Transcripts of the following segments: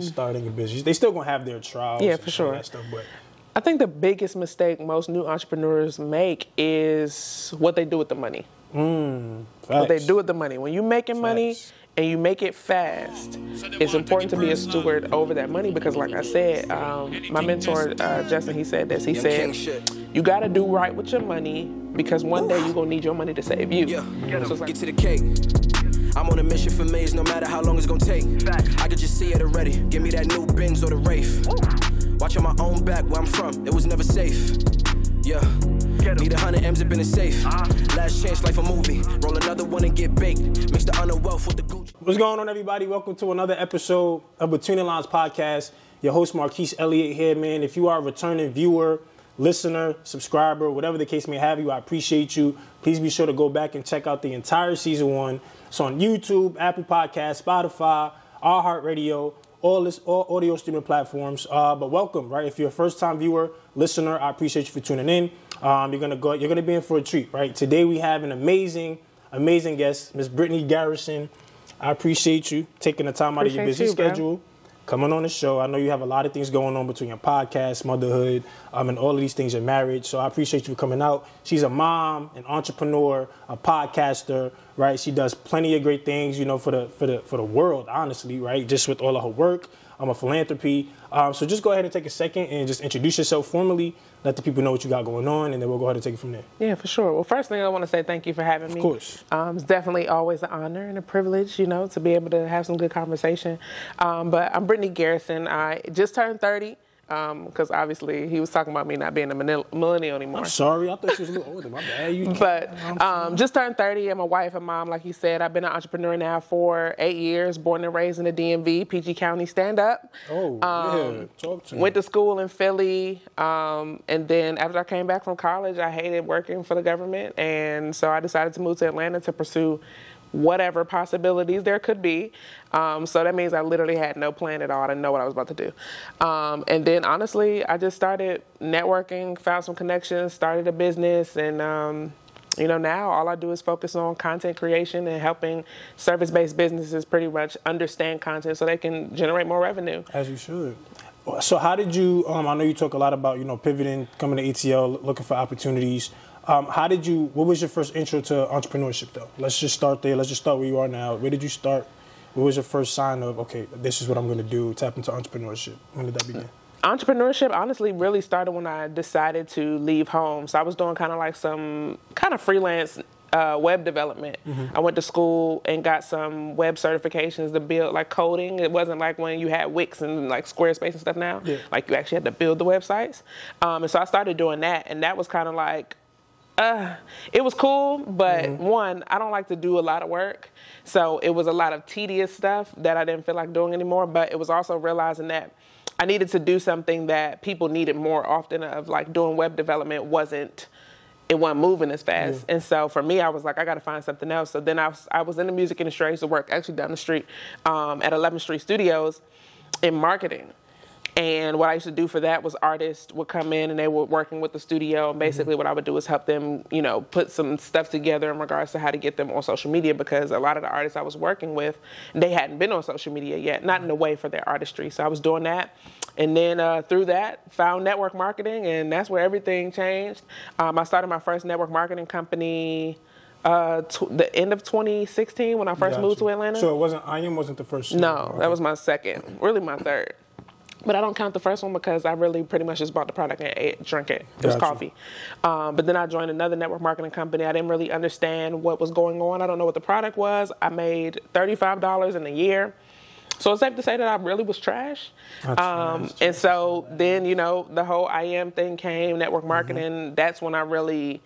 starting a business. They still gonna have their trials. Yeah, and for sure. That stuff, but I think the biggest mistake most new entrepreneurs make is what they do with the money. What they do with the money. When you're making money and you make it fast, it's important to be a steward over that money because, like I said, um, my mentor uh, Justin, he said this. He Young said, "You got to do right with your money because one day you're gonna need your money to save you." Yeah, So it's like- get to the cake. I'm on a mission for maze, no matter how long it's gonna take. I could just see it already. Give me that new Benz or the Wraith. Watching my own back where I'm from, it was never safe. Yeah. Need a hundred M's up in the safe. Last chance, life a movie. Roll another one and get baked. Mix the underwealth with the Gucci. What's going on, everybody? Welcome to another episode of Between the Lines podcast. Your host Markese Elliott here, man. If you are a returning viewer, listener, subscriber, whatever the case may have you, I appreciate you. Please be sure to go back and check out the entire season one. It's on YouTube, Apple Podcasts, Spotify, iHeartRadio, all this all audio streaming platforms. Uh, but welcome, right? If you're a first time viewer, listener, I appreciate you for tuning in. Um, you're gonna go. You're gonna be in for a treat, right? Today we have an amazing, amazing guest, Miss Brittany Garrison. I appreciate you taking the time out of your Appreciate busy you, schedule, coming on the show. I know you have a lot of things going on between your podcast, motherhood, um, and all of these things, your marriage. So I appreciate you coming out. She's a mom, an entrepreneur, a podcaster, right? She does plenty of great things, you know, for the for the for the world, honestly, right? Just with all of her work, um, a philanthropy. Um, so just go ahead and take a second and just introduce yourself formally. Let the people know what you got going on, and then we'll go ahead and take it from there. Yeah, for sure. Well, first thing I want to say thank you for having me. Of course. Um, it's definitely always an honor and a privilege, you know, to be able to have some good conversation. Um, but I'm Brittany Garrison. I just turned 30 because obviously he was talking about me not being a millennial anymore. I'm sorry, I thought she was a little older. My bad. You But um, just turned 30. I'm a wife and mom, like you said. I've been an entrepreneur now for eight years, born and raised in the DMV, PG County, stand up. oh yeah, talk to me. Went to school in Philly, um, and then after I came back from college, I hated working for the government, and so I decided to move to Atlanta to pursue whatever possibilities there could be. Um, so that means I literally had no plan at all. I didn't know what I was about to do. Um, and then honestly, I just started networking, found some connections, started a business, and um, you know, now all I do is focus on content creation and helping service-based businesses pretty much understand content so they can generate more revenue. As you should. So how did you? Um, I know you talk a lot about you know pivoting, coming to ATL, looking for opportunities. Um, how did you? What was your first intro to entrepreneurship though? Let's just start there. Let's just start where you are now. Where did you start? What was your first sign of okay, this is what I'm going to do? Tap into entrepreneurship. When did that begin? entrepreneurship honestly really started when I decided to leave home. So I was doing kind of like some kind of freelance uh, web development. Mm-hmm. I went to school and got some web certifications to build like coding. It wasn't like when you had Wix and like Squarespace and stuff now. Yeah. Like you actually had to build the websites. Um, and so I started doing that, and that was kind of like uh, it was cool, but Mm-hmm. one, I don't like to do a lot of work. So it was a lot of tedious stuff that I didn't feel like doing anymore. But it was also realizing that I needed to do something that people needed more often of, like doing web development wasn't. It wasn't moving as fast, and so for me, I was like, I got to find something else. So then I was, I was in the music industry. I used to work actually down the street um, at 11th Street Studios in marketing. And what I used to do for that was artists would come in and they were working with the studio. And basically, what I would do is help them, you know, put some stuff together in regards to how to get them on social media because a lot of the artists I was working with, they hadn't been on social media yet, not in a way for their artistry. So I was doing that. And then uh, through that, found network marketing, and that's where everything changed. Um, I started my first network marketing company. Uh, the end of 2016 when I first Got moved to Atlanta. So it wasn't. I am wasn't the first. No, Okay. that was my second, really my third. But I don't count the first one because I really pretty much just bought the product and ate, drank it. It was coffee. Um, but then I joined another network marketing company. I didn't really understand what was going on. I don't know what the product was. I made $35 in a year. So it's safe to say that I really was trash. Um, nice. and so then, you know, the whole IM thing came, network Mm-hmm. marketing. That's when I really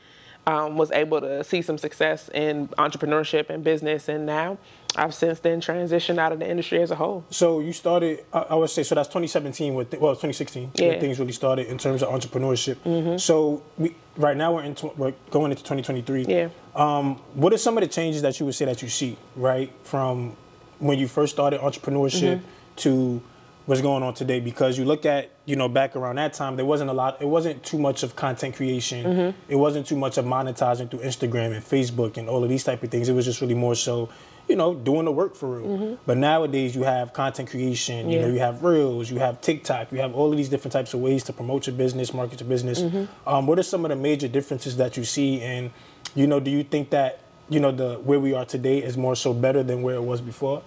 um, was able to see some success in entrepreneurship and business. And now I've since then transitioned out of the industry as a whole. So you started. I, I would say so. That's 2017. With well, 2016 Yeah. when things really started in terms of entrepreneurship. So we right now we're in. tw- We're going into 2023. Yeah. Um, what are some of the changes that you would say that you see right from when you first started entrepreneurship Mm-hmm. to what's going on today? Because you look at you know back around that time, there wasn't a lot. It wasn't too much of content creation. Mm-hmm. It wasn't too much of monetizing through Instagram and Facebook and all of these type of things. It was just really more so you know, doing the work for real. Mm-hmm. But nowadays you have content creation, you know, you have reels, you have TikTok, you have all of these different types of ways to promote your business, market your business. Mm-hmm. Um, what are some of the major differences that you see? And, you know, do you think that, you know, the where we are today is more so better than where it was before?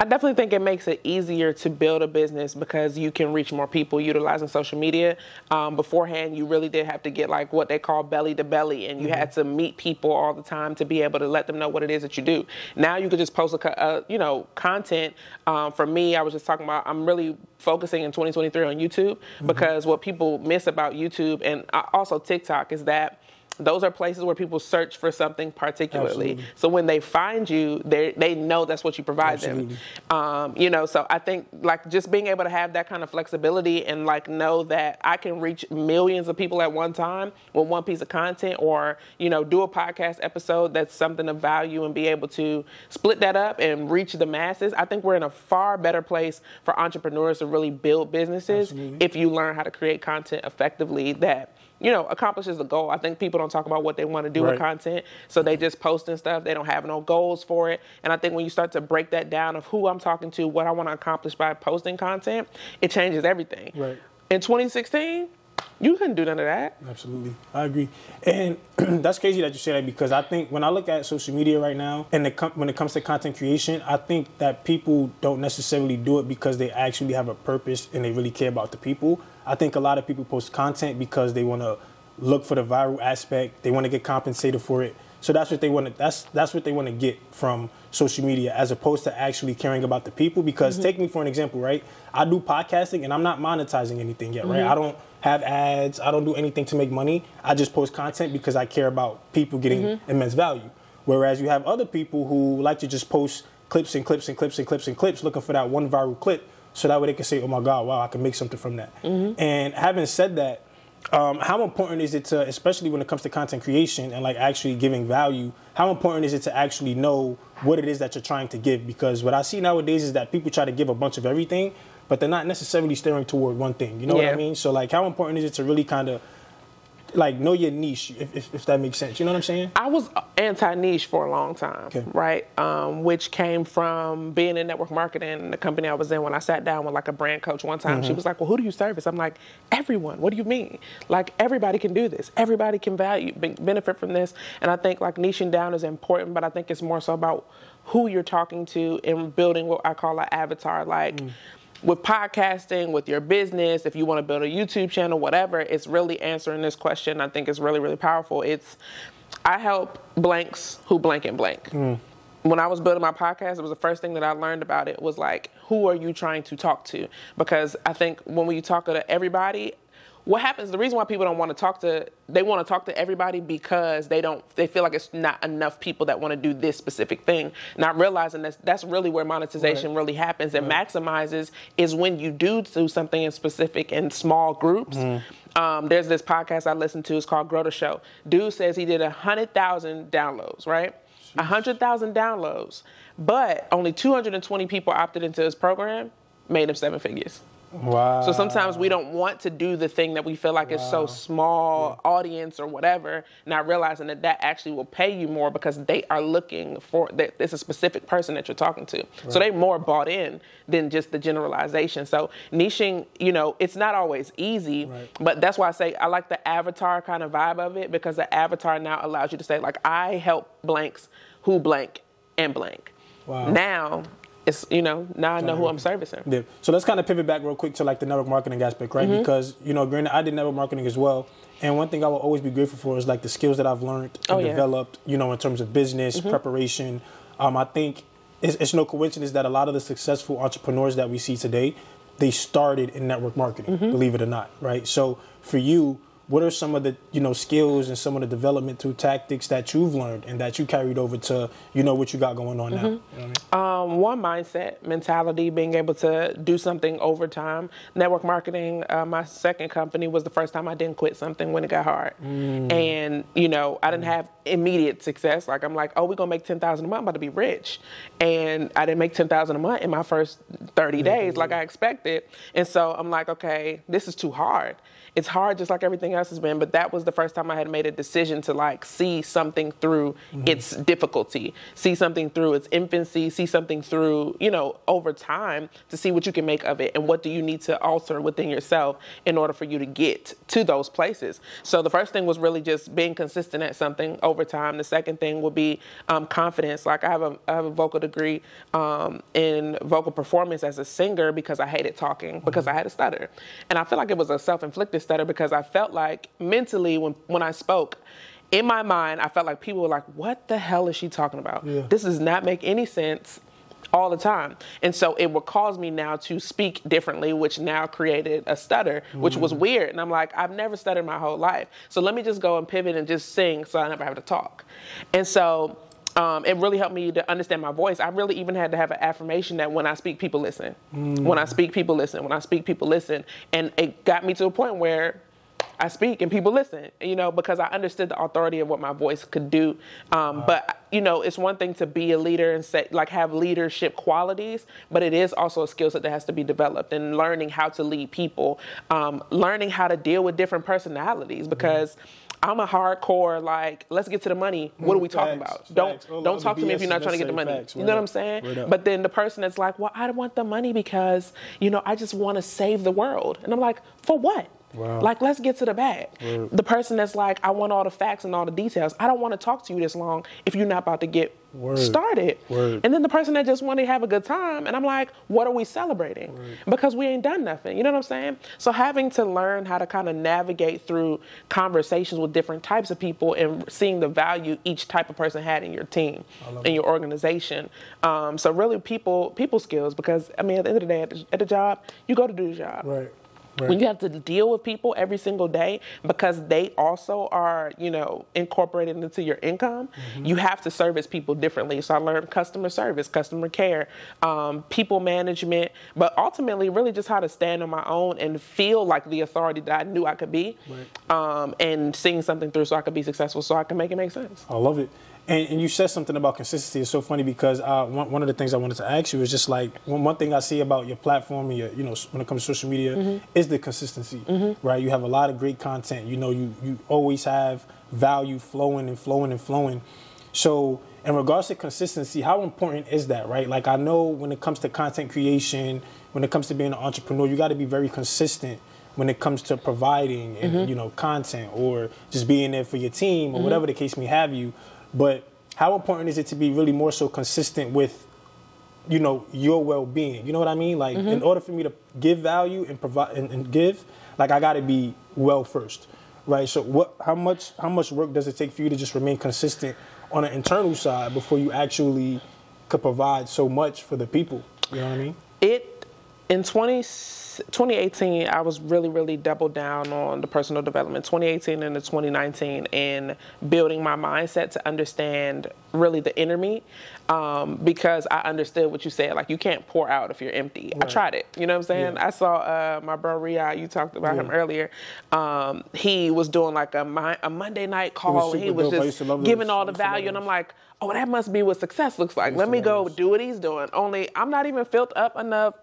I definitely think it makes it easier to build a business because you can reach more people utilizing social media. Um, beforehand, you really did have to get like what they call belly to belly, and you had to meet people all the time to be able to let them know what it is that you do. Now you could just post a, uh, you know, content. Um, for me, I was just talking about I'm really focusing in 2023 on YouTube because what people miss about YouTube and uh, also TikTok is that those are places where people search for something particularly. Absolutely. So when they find you, they they know that's what you provide Absolutely. them. Um, you know, so I think like just being able to have that kind of flexibility and like know that I can reach millions of people at one time with one piece of content, or you know, do a podcast episode that's something of value and be able to split that up and reach the masses. I think we're in a far better place for entrepreneurs to really build businesses Absolutely. if you learn how to create content effectively that you know accomplishes the goal. I think people don't talk about what they want to do Right. with content, so they just post and stuff. They don't have no goals for it. And I think when you start to break that down of who I'm talking to, what I want to accomplish by posting content, it changes everything. Right. In 2016, you couldn't do none of that. Absolutely, I agree, and that's crazy that you say that because I think when I look at social media right now, and the com- when it comes to content creation, I think that people don't necessarily do it because they actually have a purpose and they really care about the people. I think a lot of people post content because they want to look for the viral aspect, they want to get compensated for it. So that's what they want to. That's that's what they want to get from social media, as opposed to actually caring about the people. Because mm-hmm. take me for an example, right? I do podcasting and I'm not monetizing anything yet, right? Mm-hmm. I don't have ads. I don't do anything to make money. I just post content because I care about people getting mm-hmm. immense value. Whereas you have other people who like to just post clips and clips and clips and clips and clips, looking for that one viral clip, so that way they can say, "Oh my God, wow, I can make something from that." And having said that, um, how important is it to, especially when it comes to content creation and like actually giving value, how important is it to actually know what it is that you're trying to give? Because what I see nowadays is that people try to give a bunch of everything, but they're not necessarily steering toward one thing. You know what I mean? So like, how important is it to really kind of like know your niche, if, if, if that makes sense? You know what I'm saying? I was anti niche for a long time, Okay. right? Um, which came from being in network marketing, and the company I was in. When I sat down with like a brand coach one time, Mm-hmm. she was like, "Well, who do you service?" I'm like, "Everyone." What do you mean? Like everybody can do this. Everybody can value be- benefit from this. And I think like niching down is important, but I think it's more so about who you're talking to and building what I call an avatar, like with podcasting, with your business, if you want to build a YouTube channel, whatever, it's really answering this question. I think it's really, really powerful. It's I help blanks who blank and blank. Hmm. When I was building my podcast, it was the first thing that I learned about it was like, who are you trying to talk to? Because I think when we talk to everybody, what happens the reason why people don't want to talk to they want to talk to everybody because they don't they feel like it's not enough people that want to do this specific thing not realizing that's that's really where monetization Right. really happens and maximizes is when you do do something in specific in small groups. Um, there's this podcast i listen to it's called grow the show. Dude says he did a hundred thousand downloads right? A hundred thousand downloads but only 220 people opted into his program made him seven figures Wow. so sometimes we don't want to do the thing that we feel like is so small audience or whatever, not realizing that that actually will pay you more because they are looking for that it's a specific person that you're talking to. So they more bought in than just the generalization. So niching, you know, it's not always easy, Right. but that's why I say I like the avatar kind of vibe of it because the avatar now allows you to say like I help blanks who blank and blank. Wow. Now it's you know now I know who I'm servicing. Yeah. So let's kind of pivot back real quick to like the network marketing aspect, right? Mm-hmm. Because you know, granted, I did network marketing as well, and one thing I will always be grateful for is like the skills that I've learned and Oh, yeah. Mm-hmm. developed. You know, in terms of business preparation. Um, I think it's, it's no coincidence that a lot of the successful entrepreneurs that we see today, they started in network marketing. Mm-hmm. Believe it or not, right? So for you. What are some of the you know skills and some of the development through tactics that you've learned and that you carried over to you know what you got going on now? Mm-hmm. You know what I mean? Um, one mindset, mentality, being able to do something over time. Network marketing, uh, my second company was the first time I didn't quit something when it got hard. And, you know, I didn't have immediate success. Like, I'm like, oh, we're going to make 10000 a month, I'm about to be rich. And I didn't make 10000 a month in my first 30 days like I expected. And so I'm like, okay, this is too hard. It's hard just like everything else has been, but that was the first time I had made a decision to like see something through mm-hmm. its difficulty, see something through its infancy, see something through, you know, over time to see what you can make of it and what do you need to alter within yourself in order for you to get to those places. So the first thing was really just being consistent at something over time. The second thing would be um, confidence. Like I have a, I have a vocal degree um, in vocal performance as a singer because I hated talking because I had a stutter. And I feel like it was a self-inflicted stutter because I felt like mentally when, when I spoke, in my mind, I felt like people were like, what the hell is she talking about? Yeah. This does not make any sense all the time. And so it would cause me now to speak differently, which now created a stutter, which mm. was weird. And I'm like, I've never stuttered my whole life. So let me just go and pivot and just sing so I never have to talk. And so um, it really helped me to understand my voice. I really even had to have an affirmation that when I speak, people listen. Mm. When I speak, people listen. When I speak, people listen. And it got me to a point where I speak and people listen, you know, because I understood the authority of what my voice could do. Um, wow. But you know, it's one thing to be a leader and say like have leadership qualities, but it is also a skill set that has to be developed and learning how to lead people, um, learning how to deal with different personalities because. Mm-hmm I'm a hardcore like let's get to the money. What are we talking about? Don't don't talk to me if you're not trying to get the money. Facts, you know what I'm saying? But then the person that's like, well, I don't want the money because you know I just want to save the world, and I'm like, for what? Wow. Like, let's get to the bag. Word. The person that's like, I want all the facts and all the details. I don't want to talk to you this long if you're not about to get Word. started. Word. And then the person that just wanted to have a good time, and I'm like, what are we celebrating? Because we ain't done nothing. You know what I'm saying? So having to learn how to kind of navigate through conversations with different types of people and seeing the value each type of person had in your team, in your organization. Um, so really, people people skills. Because I mean, at the end of the day, at the, at the job, you go to do the job. Right. Right. When you have to deal with people every single day because they also are, you know, incorporated into your income, mm-hmm. you have to service people differently. So I learned customer service, customer care, um, people management, but ultimately, really just how to stand on my own and feel like the authority that I knew I could be, right. um, and seeing something through so I could be successful, so I can make it make sense. I love it. And, and, you said something about consistency. It's so funny because uh, one, one, of the things I wanted to ask you is just like one, one, thing I see about your platform and your, you know, when it comes to social media mm-hmm. is the consistency, mm-hmm. right? You have a lot of great content. You know, you you always have value flowing and flowing and flowing. So, in regards to consistency, how important is that, right? Like I know when it comes to content creation, when it comes to being an entrepreneur, you got to be very consistent when it comes to providing and mm-hmm. you know content or just being there for your team or mm-hmm. whatever the case may have you but how important is it to be really more so consistent with, you know, your well-being? You know what I mean? Like, mm-hmm. in order for me to give value and provide and, and give, like, I got to be well first, right? So, what? How much? How much work does it take for you to just remain consistent on an internal side before you actually could provide so much for the people? You know what I mean? It in 20. 2018, I was really, really doubled down on the personal development. 2018 and the 2019, and building my mindset to understand really the inner me, um, because I understood what you said. Like you can't pour out if you're empty. Right. I tried it. You know what I'm saying? Yeah. I saw uh, my bro Ria. You talked about yeah. him earlier. Um, he was doing like a, a Monday night call, and he was just giving all the value, and I'm like. Oh, that must be what success looks like. Let me go do what he's doing. Only I'm not even filled up enough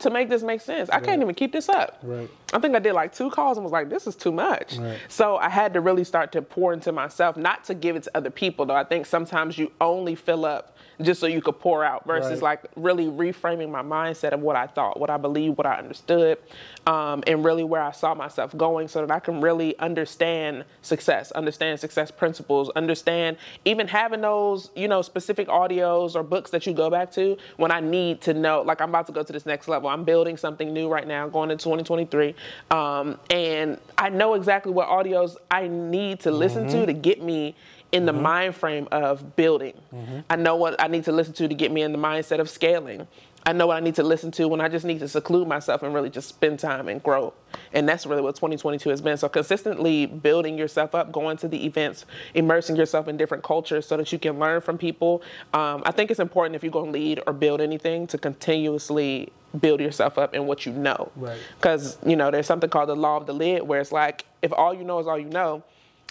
to make this make sense. I right. can't even keep this up. Right. I think I did like two calls and was like, this is too much. Right. So I had to really start to pour into myself, not to give it to other people though. I think sometimes you only fill up just so you could pour out versus right. like really reframing my mindset of what I thought, what I believed, what I understood, um, and really where I saw myself going so that I can really understand success, understand success principles, understand even having those, you know, specific audios or books that you go back to when I need to know, like I'm about to go to this next level. I'm building something new right now, going into 2023. Um, and I know exactly what audios I need to listen mm-hmm. to to get me in the mm-hmm. mind frame of building. Mm-hmm. I know what I need to listen to to get me in the mindset of scaling. I know what I need to listen to when I just need to seclude myself and really just spend time and grow. And that's really what 2022 has been. So consistently building yourself up, going to the events, immersing yourself in different cultures so that you can learn from people. Um, I think it's important if you're going to lead or build anything to continuously build yourself up in what you know. Right. Because, you know, there's something called the law of the lid where it's like if all you know is all you know,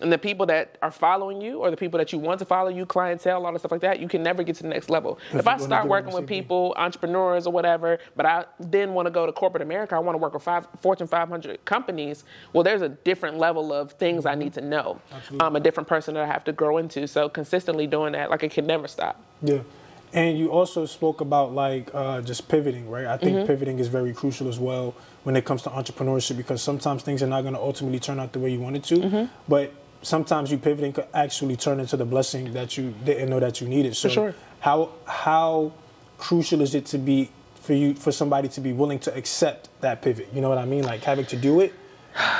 and the people that are following you or the people that you want to follow you, clientele, all the stuff like that, you can never get to the next level. If, I start working with people, entrepreneurs or whatever, but I then want to go to corporate America, I want to work with five, Fortune 500 companies, well, there's a different level of things mm-hmm. I need to know. I'm a different person that I have to grow into. So consistently doing that, like it can never stop. Yeah. And you also spoke about like uh, just pivoting, right? I think mm-hmm. pivoting is very crucial as well when it comes to entrepreneurship because sometimes things are not going to ultimately turn out the way you wanted to. Mm-hmm. But sometimes you pivoting could actually turn into the blessing that you didn't know that you needed. So sure. how how crucial is it to be for you for somebody to be willing to accept that pivot? You know what I mean? Like having to do it,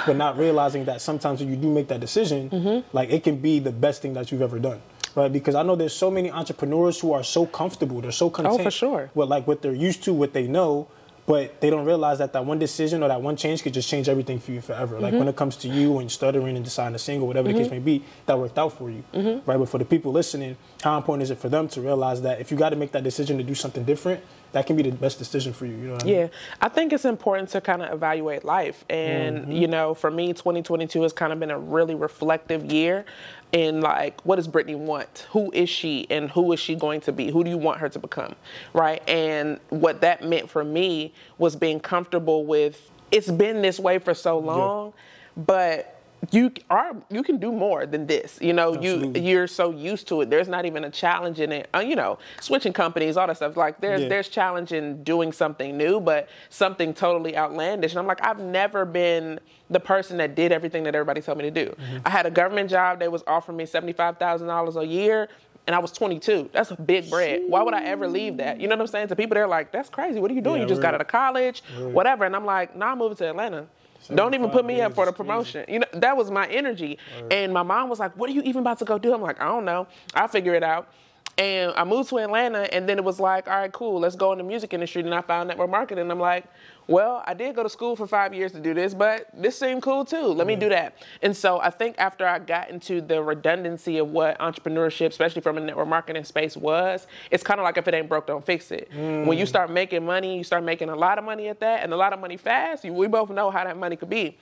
but not realizing that sometimes when you do make that decision, mm-hmm. like it can be the best thing that you've ever done. Right, because I know there's so many entrepreneurs who are so comfortable, they're so content oh, for sure. with like what they're used to, what they know, but they don't realize that that one decision or that one change could just change everything for you forever. Mm-hmm. Like when it comes to you and stuttering and deciding a single, whatever mm-hmm. the case may be, that worked out for you, mm-hmm. right? But for the people listening, how important is it for them to realize that if you got to make that decision to do something different, that can be the best decision for you. You know yeah, I, mean? I think it's important to kind of evaluate life, and mm-hmm. you know, for me, 2022 has kind of been a really reflective year in like what does Brittany want? Who is she and who is she going to be? Who do you want her to become? Right? And what that meant for me was being comfortable with it's been this way for so long, yeah. but you are you can do more than this you know Absolutely. you you're so used to it there's not even a challenge in it uh, you know switching companies all that stuff like there's yeah. there's challenge in doing something new but something totally outlandish and i'm like i've never been the person that did everything that everybody told me to do mm-hmm. i had a government job that was offering me $75000 a year and I was 22. That's a big bread. Why would I ever leave that? You know what I'm saying? To people, they're like, "That's crazy. What are you doing? Yeah, you just got out of college, whatever." And I'm like, "Nah, I'm moving to Atlanta." Don't even put me up for the promotion. You know, that was my energy. Right. And my mom was like, What are you even about to go do? I'm like, I don't know. I'll figure it out. And I moved to Atlanta, and then it was like, all right, cool, let's go in the music industry. And I found network marketing. And I'm like, well, I did go to school for five years to do this, but this seemed cool too. Let me do that. And so I think after I got into the redundancy of what entrepreneurship, especially from a network marketing space, was, it's kind of like if it ain't broke, don't fix it. Mm. When you start making money, you start making a lot of money at that, and a lot of money fast. We both know how that money could be.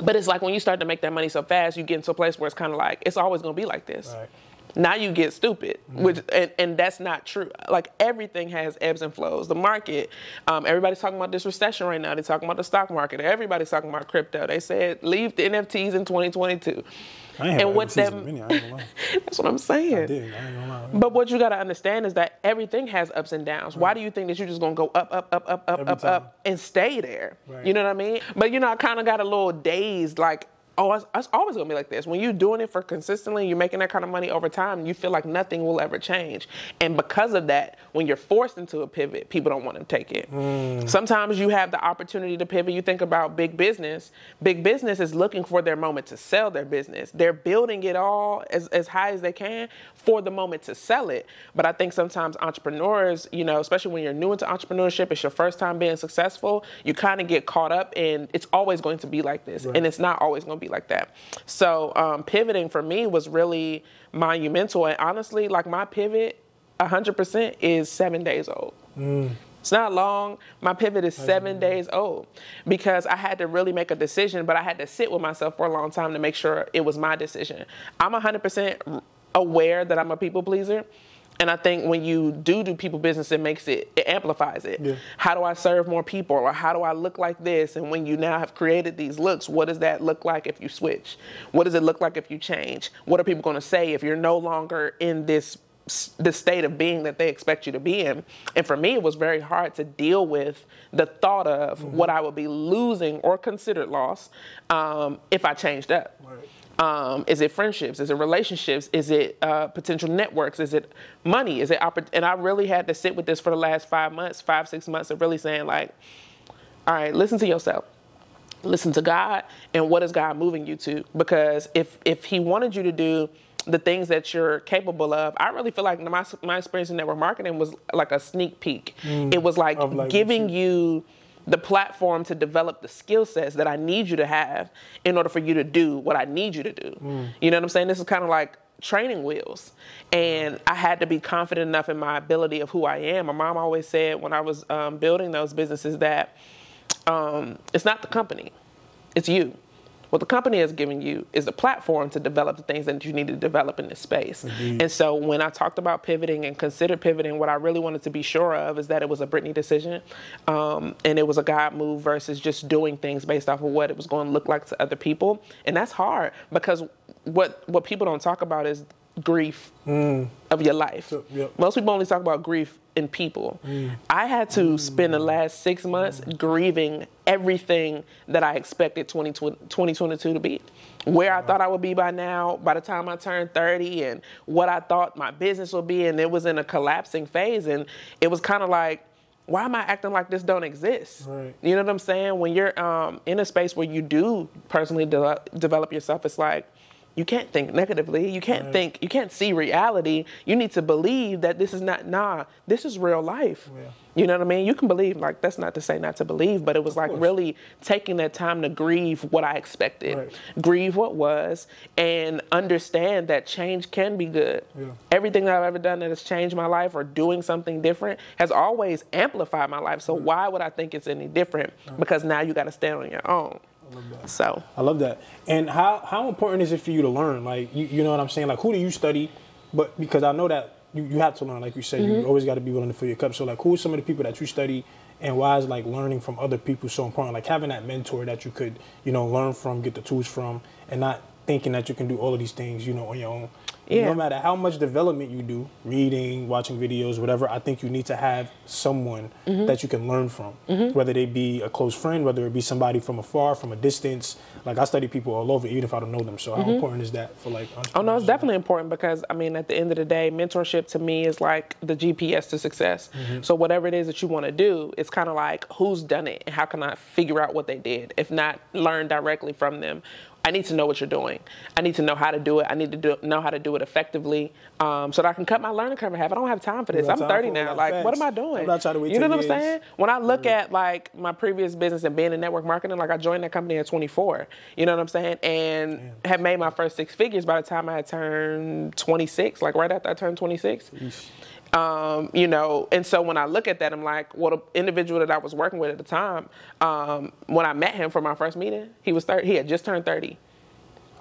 But it's like when you start to make that money so fast, you get into a place where it's kind of like it's always going to be like this. Right now you get stupid mm-hmm. which and, and, that's not true. Like everything has ebbs and flows. The market um, everybody's talking about this recession right now. They're talking about the stock market. Everybody's talking about crypto. They said leave the nfts in 2022 and what them that's what i'm saying. Did, but what you got to understand is that everything has ups and downs. Right. why do you think that you're just going to go up up up up up Every up time. up and stay there? Right. you know what i mean? But you know i kind of got a little dazed like oh, it's, it's, always gonna be like this. When you're doing it for consistently, you're making that kind of money over time, you feel like nothing will ever change. And because of that, when you're forced into a pivot, people don't want to take it. Mm. Sometimes you have the opportunity to pivot. You think about big business. Big business is looking for their moment to sell their business. They're building it all as, as high as they can for the moment to sell it. But I think sometimes entrepreneurs, you know, especially when you're new into entrepreneurship, it's your first time being successful, you kind of get caught up in it's always going to be like this. Right. And it's not always going to be like that. So um, pivoting for me was really monumental. And honestly, like my pivot, 100% is seven days old. Mm. It's not long. My pivot is seven days old because I had to really make a decision, but I had to sit with myself for a long time to make sure it was my decision. I'm 100% aware that I'm a people pleaser. And I think when you do do people business, it makes it, it amplifies it. Yeah. How do I serve more people? Or how do I look like this? And when you now have created these looks, what does that look like if you switch? What does it look like if you change? What are people going to say if you're no longer in this the state of being that they expect you to be in. And for me, it was very hard to deal with the thought of mm-hmm. what I would be losing or considered loss um, if I changed up. Right. Um, is it friendships? Is it relationships? Is it uh, potential networks? Is it money? Is it oppor- and I really had to sit with this for the last five months, five six months of really saying like, all right, listen to yourself, listen to God, and what is God moving you to? Because if if He wanted you to do the things that you're capable of, I really feel like my my experience in network marketing was like a sneak peek. Mm, it was like, like giving you the platform to develop the skill sets that I need you to have in order for you to do what I need you to do. Mm. You know what I'm saying? This is kind of like training wheels. And I had to be confident enough in my ability of who I am. My mom always said when I was um, building those businesses that um, it's not the company, it's you. What the company has given you is the platform to develop the things that you need to develop in this space. And so when I talked about pivoting and considered pivoting, what I really wanted to be sure of is that it was a Brittany decision, um, and it was a God move versus just doing things based off of what it was going to look like to other people. And that's hard because what what people don't talk about is grief of your life. So, yep. Most people only talk about grief in people. I had to spend the last six months grieving everything that I expected 2020 2022 to be. Where I thought I would be by now, by the time I turned 30, and what I thought my business would be. And it was in a collapsing phase. And it was kind of like, why am I acting like this don't exist? Right. You know what I'm saying? When you're um, in a space where you do personally de- develop yourself, it's like, you can't think negatively. You can't think, you can't see reality. You need to believe that this is not, nah, this is real life. Yeah. You know what I mean? You can believe, like, that's not to say not to believe, but it was like course. really taking that time to grieve what I expected, Right. grieve what was, and understand that change can be good. Yeah. Everything that I've ever done that has changed my life or doing something different has always amplified my life. So why would I think it's any different? Because now you got to stand on your own. So. I love that. And how how important is it for you to learn? Like you, you know what I'm saying? Like who do you study? But because I know that you, you have to learn, like you said, Mm-hmm. you always got to be willing to fill your cup. So like who are some of the people that you study and why is like learning from other people so important? Like having that mentor that you could, you know, learn from, get the tools from, and not thinking that you can do all of these things, you know, on your own. Yeah. No matter how much development you do, reading, watching videos, whatever, I think you need to have someone Mm-hmm. that you can learn from. Mm-hmm. Whether they be a close friend, whether it be somebody from afar, from a distance. Like I study people all over, even if I don't know them. So how mm-hmm. important is that for like? Oh no, it's definitely important because I mean, at the end of the day, mentorship to me is like the GPS to success. Mm-hmm. So whatever it is that you want to do, it's kind of like who's done it and how can I figure out what they did? If not, learn directly from them. I need to know what you're doing. I need to know how to do it. I need to do, know how to do it effectively, um, so that I can cut my learning curve in half. I don't have time for this. I'm 30 now. Like, what am I doing? I'm not trying to wait You know 10 what I'm saying? When I look at like my previous business and being in network marketing, like I joined that company at 24. You know what I'm saying? And had made my first six figures by the time I had turned 26. Like right after I turned 26. Um, you know, and so when I look at that, I'm like, well, the individual that I was working with at the time, um, when I met him for my first meeting, he was 30. He had just turned 30.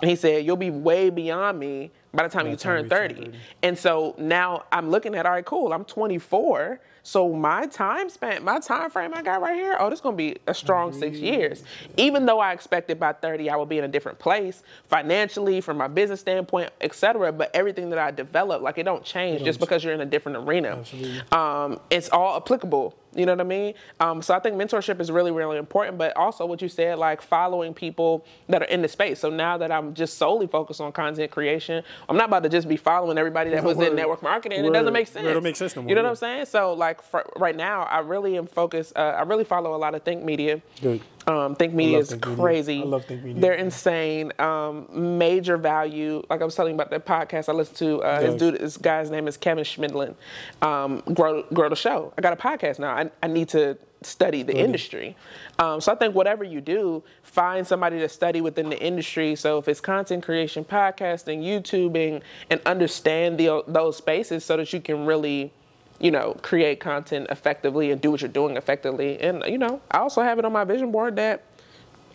And he said, You'll be way beyond me by the time you the turn you 30. 30. And so now I'm looking at, all right, cool, I'm 24. So my time spent, my time frame I got right here, oh, this is gonna be a strong six years. Even though I expected by 30 I would be in a different place financially, from my business standpoint, et cetera. But everything that I developed, like it don't change just because you're in a different arena. Um, it's all applicable. You know what I mean? Um, so I think mentorship is really, really important. But also what you said, like following people that are in the space. So now that I'm just solely focused on content creation, I'm not about to just be following everybody that was Word. in network marketing. It doesn't make sense. It don't make sense no more, You know what. I'm saying? So like right now, I really am focused. Uh, I really follow a lot of Think Media. Good. Um, Think Media is Think Media. crazy. I love Think Media. They're insane. Um, major value. Like I was telling you about that podcast I listened to. Uh, his dude, this guy's name is Kevin Chemidlin. Um, grow, grow the show. I got a podcast now. I, I need to study the industry. Um, so I think whatever you do, find somebody to study within the industry. So if it's content creation, podcasting, YouTubing, and understand the, those spaces so that you can really you know, create content effectively and do what you're doing effectively. And, you know, I also have it on my vision board that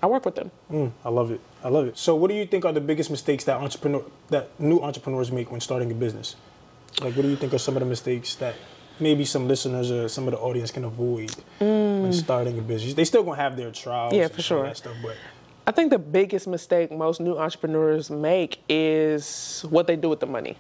I work with them. Mm, I love it. I love it. So, what do you think are the biggest mistakes that entrepreneur that new entrepreneurs make when starting a business? Like, what do you think are some of the mistakes that maybe some listeners or some of the audience can avoid when starting a business? They still gonna have their trials, Mm. Yeah, and for sure. that stuff, but I think the biggest mistake most new entrepreneurs make is what they do with the money.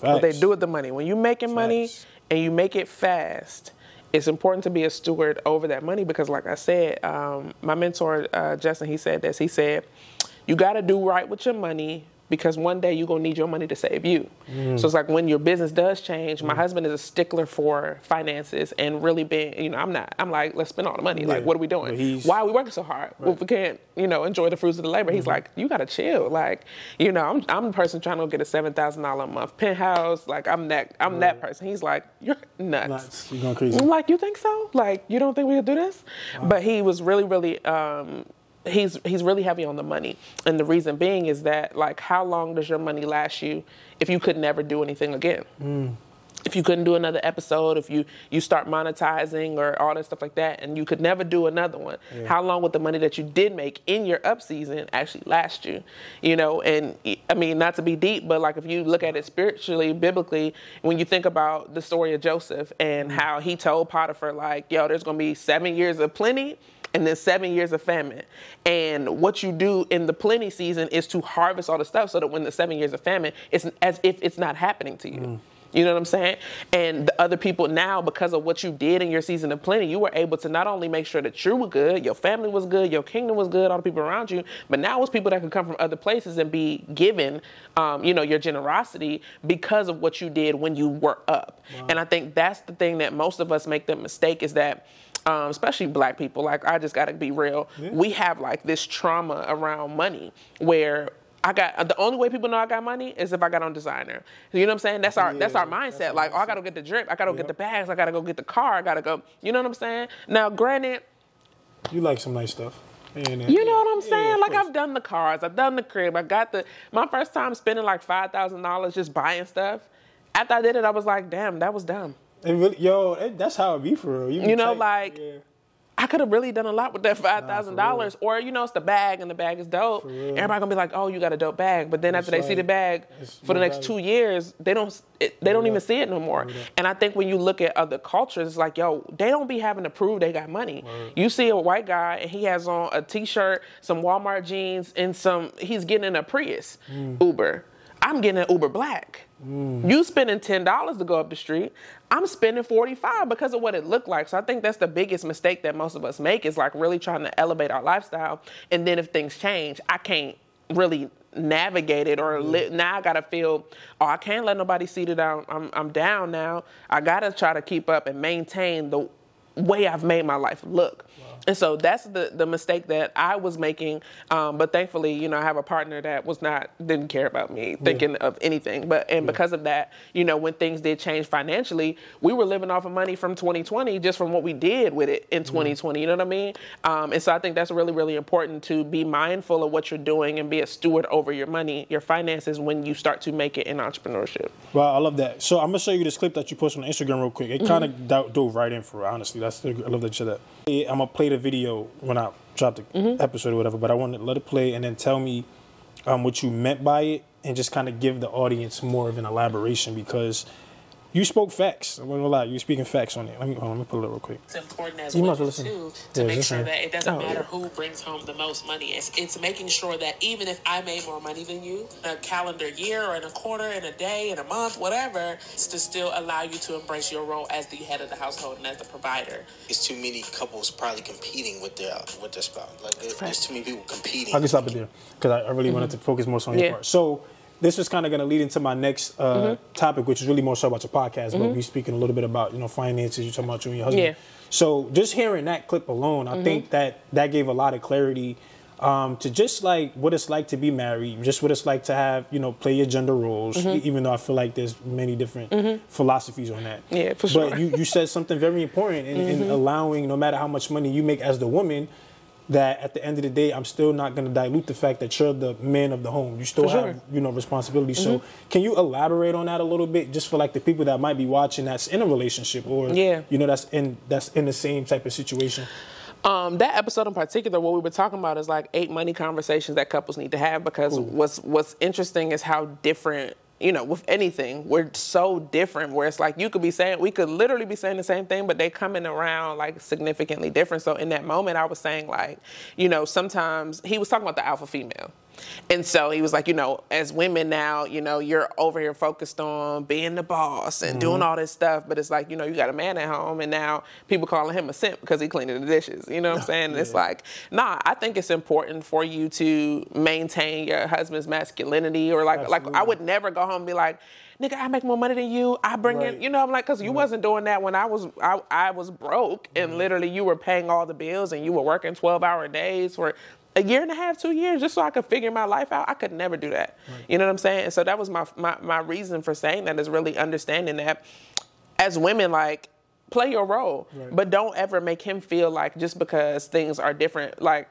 What they do with the money. When you're making money and you make it fast, it's important to be a steward over that money because, like I said, um, my mentor uh, Justin, he said this. He said, "You got to do right with your money." Because one day you're gonna need your money to save you. Mm. So it's like when your business does change. My husband is a stickler for finances and really being, you know, I'm not. I'm like, let's spend all the money. Like, what are we doing? Why are we working so hard? Well, if we can't, you know, enjoy the fruits of the labor. He's like, you gotta chill. Like, you know, I'm I'm the person trying to get a seven thousand dollar a month penthouse. Like, I'm that I'm that person. He's like, you're nuts. nuts. You're going crazy. I'm like, you think so? Like, you don't think we could do this? But he was really, really, um, he's he's really heavy on the money, and the reason being is that like, how long does your money last you if you could never do anything again? if you couldn't do another episode, if you you start monetizing or all that stuff like that, and you could never do another one, yeah. how long would the money that you did make in your up season actually last you? You know, and I mean, not to be deep, but like if you look at it spiritually, biblically, when you think about the story of Joseph and mm-hmm. how he told Potiphar, like, yo, there's gonna be seven years of plenty and then seven years of famine. And what you do in the plenty season is to harvest all the stuff so that when the seven years of famine, it's as if it's not happening to you. Mm. You know what I'm saying? And the other people now, because of what you did in your season of plenty, you were able to not only make sure that you were good, your family was good, your kingdom was good, all the people around you, but now it's people that could come from other places and be given, um, you know, your generosity because of what you did when you were up. Wow. And I think that's the thing that most of us make the mistake is that um, especially black people, like I just gotta be real. Yeah. We have like this trauma around money where I got the only way people know I got money is if I got on designer. You know what I'm saying? That's our yeah, that's our mindset. That's like, oh, I gotta get the drip, I gotta yep. get the bags, I gotta go get the car, I gotta go. You know what I'm saying? Now, granted, you like some nice stuff. you know what I'm saying? Yeah, like I've done the cars, I've done the crib, I got the my first time spending like five thousand dollars just buying stuff. After I did it, I was like, damn, that was dumb. Really, yo, it, that's how it be for real. You, you know, tight. like yeah. I could have really done a lot with that five thousand nah, dollars, or you know, it's the bag and the bag is dope. Everybody gonna be like, "Oh, you got a dope bag," but then after they see the bag for the next two years, they don't it, they don't even see it no more. And I think when you look at other cultures, it's like, yo, they don't be having to prove they got money. You see a white guy and he has on a t-shirt, some Walmart jeans, and some he's getting in a Prius mm. Uber. I'm getting an Uber Black. Mm. You spending ten dollars to go up the street. I'm spending 45 because of what it looked like. So I think that's the biggest mistake that most of us make is like really trying to elevate our lifestyle. And then if things change, I can't really navigate it or li- now I gotta feel, oh, I can't let nobody see that I'm, I'm, I'm down now. I gotta try to keep up and maintain the way I've made my life look. And so that's the, the mistake that I was making. Um, but thankfully, you know, I have a partner that was not, didn't care about me thinking yeah. of anything. But, and yeah. because of that, you know, when things did change financially, we were living off of money from 2020 just from what we did with it in 2020. You know what I mean? Um, and so I think that's really, really important to be mindful of what you're doing and be a steward over your money, your finances when you start to make it in entrepreneurship. Well, I love that. So I'm going to show you this clip that you posted on Instagram real quick. It mm-hmm. kind of dove right in for it, honestly. That's, I love that you said that. I'm going to play the video when I dropped the mm-hmm. episode or whatever, but I wanted to let it play and then tell me um, what you meant by it and just kind of give the audience more of an elaboration because you spoke facts. I'm gonna lie, you speaking facts on it. Let me on, let me pull it real quick. It's important as you well too to yeah, make sure that it doesn't oh, matter yeah. who brings home the most money. It's it's making sure that even if I made more money than you, a calendar year or in a quarter, in a day, in a month, whatever, it's to still allow you to embrace your role as the head of the household and as the provider. It's too many couples probably competing with their with their spouse. Like there's, there's too many people competing. I can stop it there because I, I really mm-hmm. wanted to focus more on yeah. your part. So this is kind of going to lead into my next uh, mm-hmm. topic, which is really more so about your podcast. Mm-hmm. But we're speaking a little bit about you know finances. You're talking about you and your husband. Yeah. So just hearing that clip alone, I mm-hmm. think that that gave a lot of clarity um, to just like what it's like to be married, just what it's like to have you know play your gender roles. Mm-hmm. Even though I feel like there's many different mm-hmm. philosophies on that. Yeah, for sure. But you, you said something very important in, in mm-hmm. allowing, no matter how much money you make as the woman that at the end of the day, I'm still not going to dilute the fact that you're the man of the home. You still for have, you know, responsibility. Mm-hmm. So, can you elaborate on that a little bit, just for like the people that might be watching that's in a relationship or, yeah. you know, that's in that's in the same type of situation? Um, that episode in particular, what we were talking about is like eight money conversations that couples need to have because Ooh. what's what's interesting is how different you know, with anything, we're so different where it's like you could be saying, we could literally be saying the same thing, but they coming around like significantly different. So in that moment, I was saying, like, you know, sometimes he was talking about the alpha female. And so he was like, you know, as women now, you know, you're over here focused on being the boss and mm-hmm. doing all this stuff, but it's like, you know, you got a man at home and now people calling him a simp because he cleaning the dishes. You know what I'm saying? yeah. It's like, nah, I think it's important for you to maintain your husband's masculinity or like Absolutely. like I would never go home and be like, nigga, I make more money than you. I bring right. in, you know, I'm like, cause you right. wasn't doing that when I was, I, I was broke and mm-hmm. literally you were paying all the bills and you were working 12 hour days for a year and a half, two years, just so I could figure my life out. I could never do that. Right. You know what I'm saying? And so that was my, my my reason for saying that is really understanding that as women, like play your role, right. but don't ever make him feel like just because things are different, like.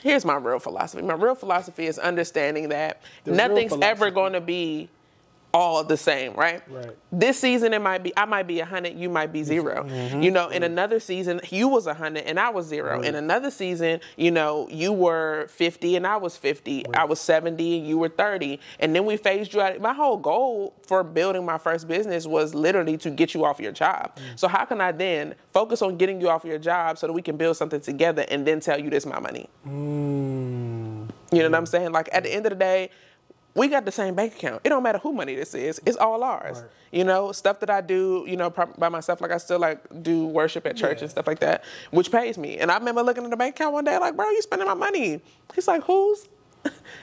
Here's my real philosophy. My real philosophy is understanding that the nothing's ever going to be all the same, right? Right. This season it might be I might be a hundred, you might be 0 Mm-hmm. You know, in another season you was a hundred and I was zero. In another season, you know, you were fifty and I was fifty. I was seventy and you were thirty. And then we phased you out. My whole goal for building my first business was literally to get you off your job. Mm. So how can I then focus on getting you off your job so that we can build something together and then tell you this my money? Mm. You know what I'm saying? Like at the end of the day, we got the same bank account. It don't matter who money this is. It's all ours. Right. You know, stuff that I do, you know, by myself. Like I still like do worship at church Yeah. and stuff like that, which pays me. And I remember looking at the bank account one day, like, bro, you spending my money. He's like, whose?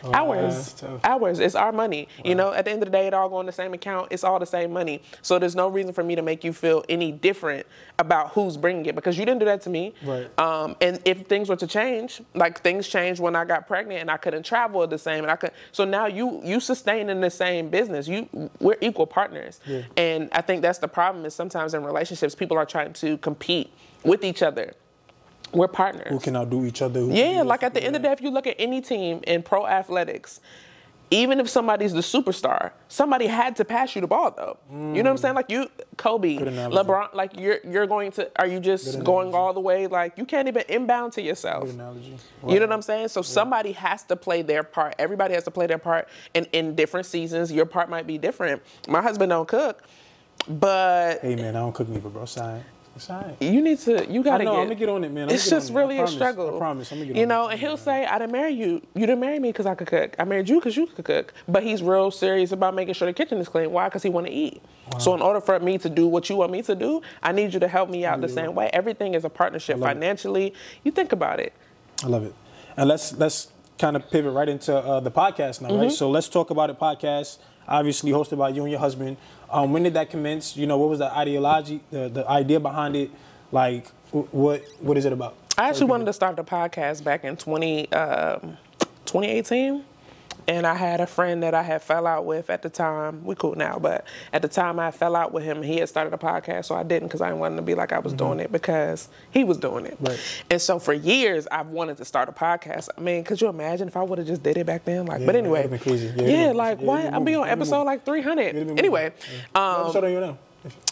Oh, ours. that's. Ours. It's our money. You know, at the end of the day, it all go in the same account. It's all the same money. So there's no reason for me to make you feel any different about who's bringing it because you didn't do that to me. Right. Um, and if things were to change, like things changed when I got pregnant and I couldn't travel the same, and I could. So now you you sustaining the same business. You we're equal partners. Yeah. And I think that's the problem is sometimes in relationships people are trying to compete with each other. We're partners. Who can outdo each other? Yeah, like at the end of the day, if you look at any team in pro athletics, even if somebody's the superstar, somebody had to pass you the ball though. You know what I'm mm. saying? Like you, Kobe, LeBron, like you're you're going to are you just going all the way? Like you can't even inbound to yourself. Good analogy. You know what I'm saying? So somebody has to play their part. Everybody has to play their part. And in different seasons, your part might be different. My husband don't cook, but Hey man, I don't cook neither, bro. Sign. You need to. You gotta. I know, Get, I'ma get on it, man. I'ma It's just it. Really promise. a struggle. I promise. I'ma get You on know, it. and he'll say, "I didn't marry you. You didn't marry me because I could cook. I married you because you could cook." But he's real serious about making sure the kitchen is clean. Why? Because he want to eat. So in order for me to do what you want me to do, I need you to help me out the same way. Everything is a partnership love it. financially. You think about it. I love it. And let's let's kind of pivot right into uh, the podcast now, Mm-hmm. right? So let's talk about the podcast. Obviously hosted by you and your husband. Um, when did that commence? You know, what was the ideology, the, the idea behind it? Like, what what is it about? I actually wanted to start the podcast back in 20, um, 2018. And I had a friend that I had fell out with at the time. We cool now, but at the time I fell out with him. He had started a podcast, so I didn't because I didn't want him to be like I was doing it because he was doing it. Right. And so for years I've wanted to start a podcast. I mean, could you imagine if I would have just did it back then? Like, Yeah, but anyway, crazy. Yeah, yeah, like yeah, what? I'll be on episode like 300. Anyway, moving. What um, episode are you now?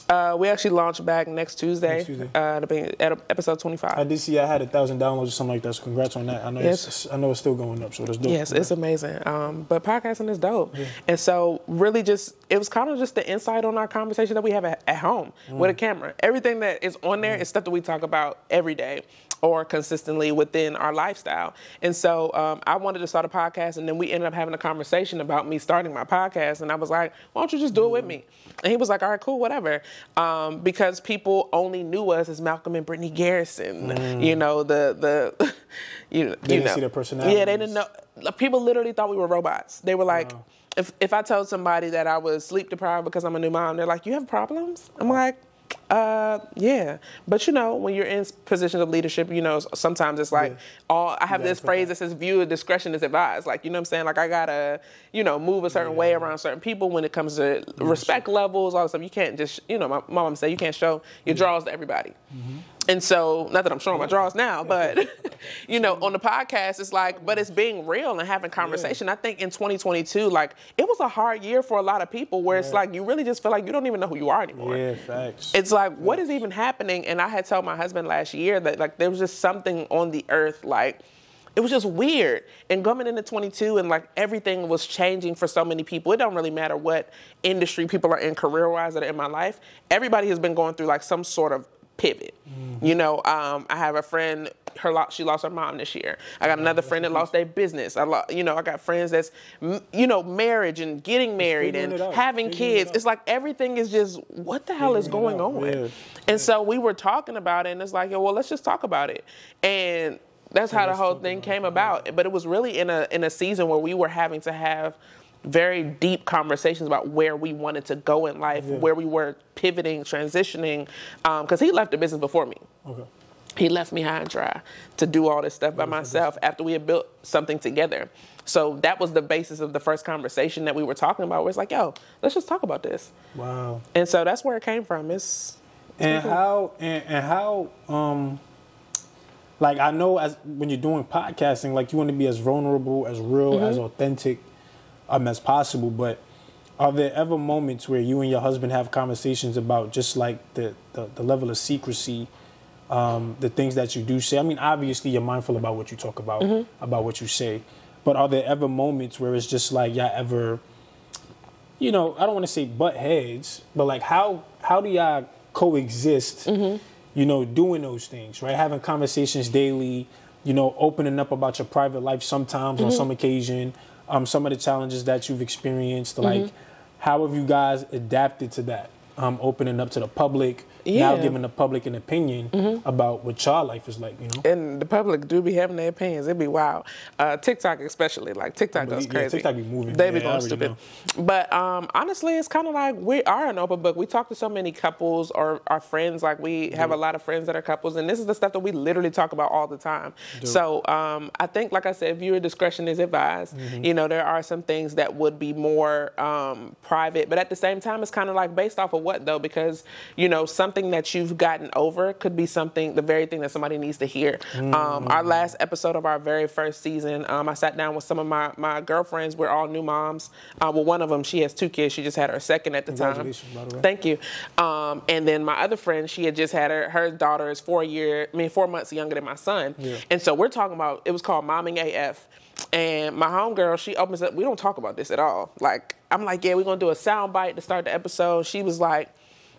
Uh, we actually launched back next Tuesday. Next Tuesday. Uh, at episode 25. I did see I had a thousand downloads or something like that. So congrats on that. I know Yes. it's, I know it's still going up, so that's dope. Yes, it's amazing. Um, but podcasting is dope. And so, really, just it was kind of just the insight on our conversation that we have at, at home with a camera. Everything that is on there is stuff that we talk about every day or consistently within our lifestyle. And so, um, I wanted to start a podcast, and then we ended up having a conversation about me starting my podcast. And I was like, "Why don't you just do it with me?" And he was like, "All right, cool, whatever," um, because people only knew us as Malcolm and Brittany Garrison. You know, the the you, They you didn't know. see their personality. Yeah, they didn't know people literally thought we were robots. They were like, if if I told somebody that I was sleep deprived because I'm a new mom, they're like, you have problems. I'm like, uh, yeah. But you know, when you're in positions of leadership, you know, sometimes it's like, Yeah. all I have this phrase that- says, "View of discretion is advised." Like, you know what I'm saying? Like, I gotta, you know, move a certain way around certain people when it comes to respect levels, all this stuff. You can't just, you know, my mom said you can't show your draws to everybody. And so, not that I'm showing my draws now, but you know, on the podcast, it's like, but it's being real and having conversation. I think in 2022, like, it was a hard year for a lot of people where it's like you really just feel like you don't even know who you are anymore. Yeah, facts. It's like, what is even happening? And I had told my husband last year that like there was just something on the earth, like it was just weird. And coming into 22 and like everything was changing for so many people. It don't really matter what industry people are in career-wise that are in my life. Everybody has been going through like some sort of pivot. You know, um, I have a friend. Her she lost her mom this year. I got another friend that lost their business. I lo- you know, I got friends that's m- you know marriage and getting married and having figuring kids. out. It's like everything is just what the hell is Figuring it going on? yeah. And so we were talking about it, and it's like, yo, well, let's just talk about it. And that's how the whole thing came it, about. But it was really in a in a season where we were having to have very deep conversations about where we wanted to go in life, where we were pivoting, transitioning, because he left the business before me. Okay. He left me high and dry to do all this stuff by myself after we had built something together. So that was the basis of the first conversation that we were talking about. Where it's like, yo, let's just talk about this. Wow. And so that's where it came from. It's And how and, and how um like I know as when you're doing podcasting, like you want to be as vulnerable, as real, as Mm-hmm. authentic um as possible, but are there ever moments where you and your husband have conversations about just like the, the, the level of secrecy um, the things that you do say i mean obviously you're mindful about what you talk about Mm-hmm. about what you say but are there ever moments where it's just like y'all ever you know i don't want to say butt heads but like how how do y'all coexist Mm-hmm. you know doing those things right having conversations daily you know opening up about your private life sometimes on Mm-hmm. some occasion um, some of the challenges that you've experienced Mm-hmm. like how have you guys adapted to that um, opening up to the public Yeah. Mm-hmm. giving the public an opinion about what your life is like you know And the public do be having their opinions. It'd be wild. Uh, TikTok especially, like TikTok But goes yeah, crazy. TikTok be moving. They be Yeah, I going already stupid. But um, honestly, it's kind of like we are an open book. We talk to so many couples or our friends. Like we have a lot of friends that are couples, and this is the stuff that we literally talk about all the time. So um, I think, like I said, viewer discretion is advised. Mm-hmm. You know, there are some things that would be more um, private, but at the same time, it's kind of like based off of what though, because you know, something that you've gotten over could be something, the very thing that somebody needs to hear. Um, our last episode of our very first season, um, I sat down with some of my, my girlfriends. We're all new moms. Uh, well, one of them, she has two kids. She just had her second at the time. The way. Thank you. Um, and then my other friend, she had just had her, her daughter is four year, I mean, four months younger than my son. And so we're talking about, it was called Momming AF. And my homegirl, she opens up, we don't talk about this at all. Like, I'm like, yeah, we're gonna do a sound bite to start the episode. She was like,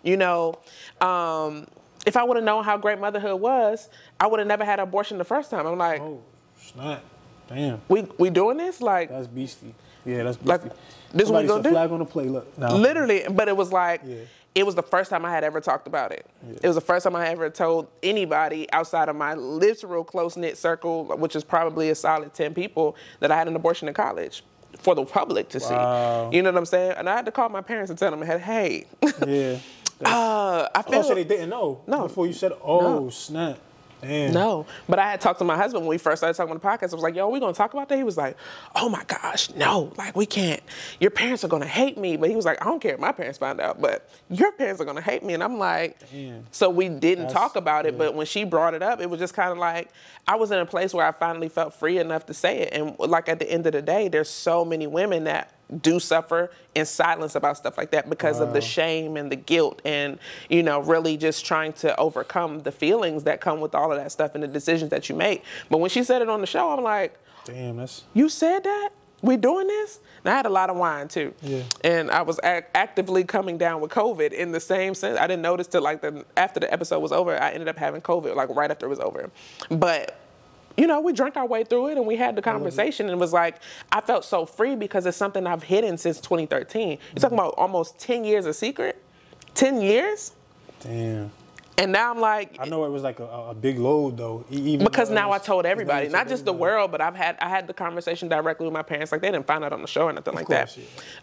you know, um, if I would have known how great motherhood was, I would have never had an abortion the first time. I'm like, oh snap damn we we doing this? Like, That's beastie. Yeah, that's Like, beastie. this what we gonna do? flag on the play. Look, now. literally but it was like Yeah. it was the first time i had ever talked about it it was the first time i ever told anybody outside of my literal close-knit circle which is probably a solid 10 people that i had an abortion in college for the public to Wow. see you know what i'm saying and i had to call my parents and tell them hey Yeah. uh, i feel Oh, so they didn't know No. before you said, "Oh No. snap." Damn. No, but I had talked to my husband when we first started talking on the podcast. I was like, "Yo, we gonna talk about that?" He was like, "Oh my gosh, no! Like we can't. Your parents are gonna hate me." But he was like, "I don't care if my parents find out, but your parents are gonna hate me." And I'm like, Damn. so we didn't That's- talk about it. But when she brought it up, it was just kind of like I was in a place where I finally felt free enough to say it. And like at the end of the day, there's so many women that do suffer in silence about stuff like that because of the shame and the guilt and you know really just trying to overcome the feelings that come with all of that stuff and the decisions that you make. But when she said it on the show i'm like Damn, that's you said that? We doing this? And i had a lot of wine too. Yeah. and i was ac- actively coming down with covid in the same sense. I didn't notice till like the after the episode was over i ended up having covid like right after it was over. But you know, we drank our way through it and we had the conversation and it was like, I felt so free because it's something I've hidden since 2013. You're talking about almost 10 years of secret? 10 years? damn. And now I'm like, I know it was like a, a big load though. Even because now I told everybody, not just the world, but I've had I had the conversation directly with my parents. Like they didn't find out on the show or nothing like course,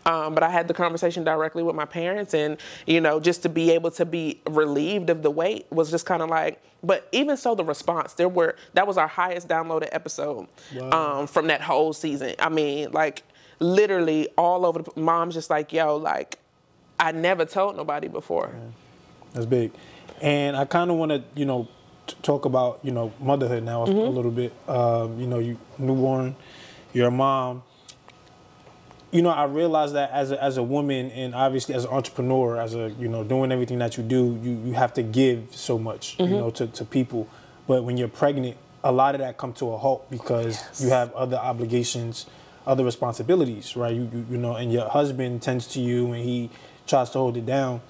that. Um, but I had the conversation directly with my parents, and you know, just to be able to be relieved of the weight was just kind of like. But even so, the response there were that was our highest downloaded episode Wow. um, from that whole season. I mean, like literally all over. the Mom's just like, yo, like I never told nobody before. That's big. And I kind of want to, you know, t- talk about, you know, motherhood now a- Mm-hmm. a little bit. Um, you know, you newborn, you're a mom. You know, I realize that as a, as a woman and obviously as an entrepreneur, as a, you know, doing everything that you do, you, you have to give so much, Mm-hmm. you know, to, to people. But when you're pregnant, a lot of that come to a halt because you have other obligations, other responsibilities, right? You, you, you know, and your husband tends to you and he tries to hold it down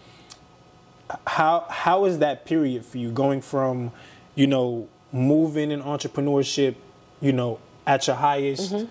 how how is that period for you going from you know moving in entrepreneurship you know at your highest Mm-hmm.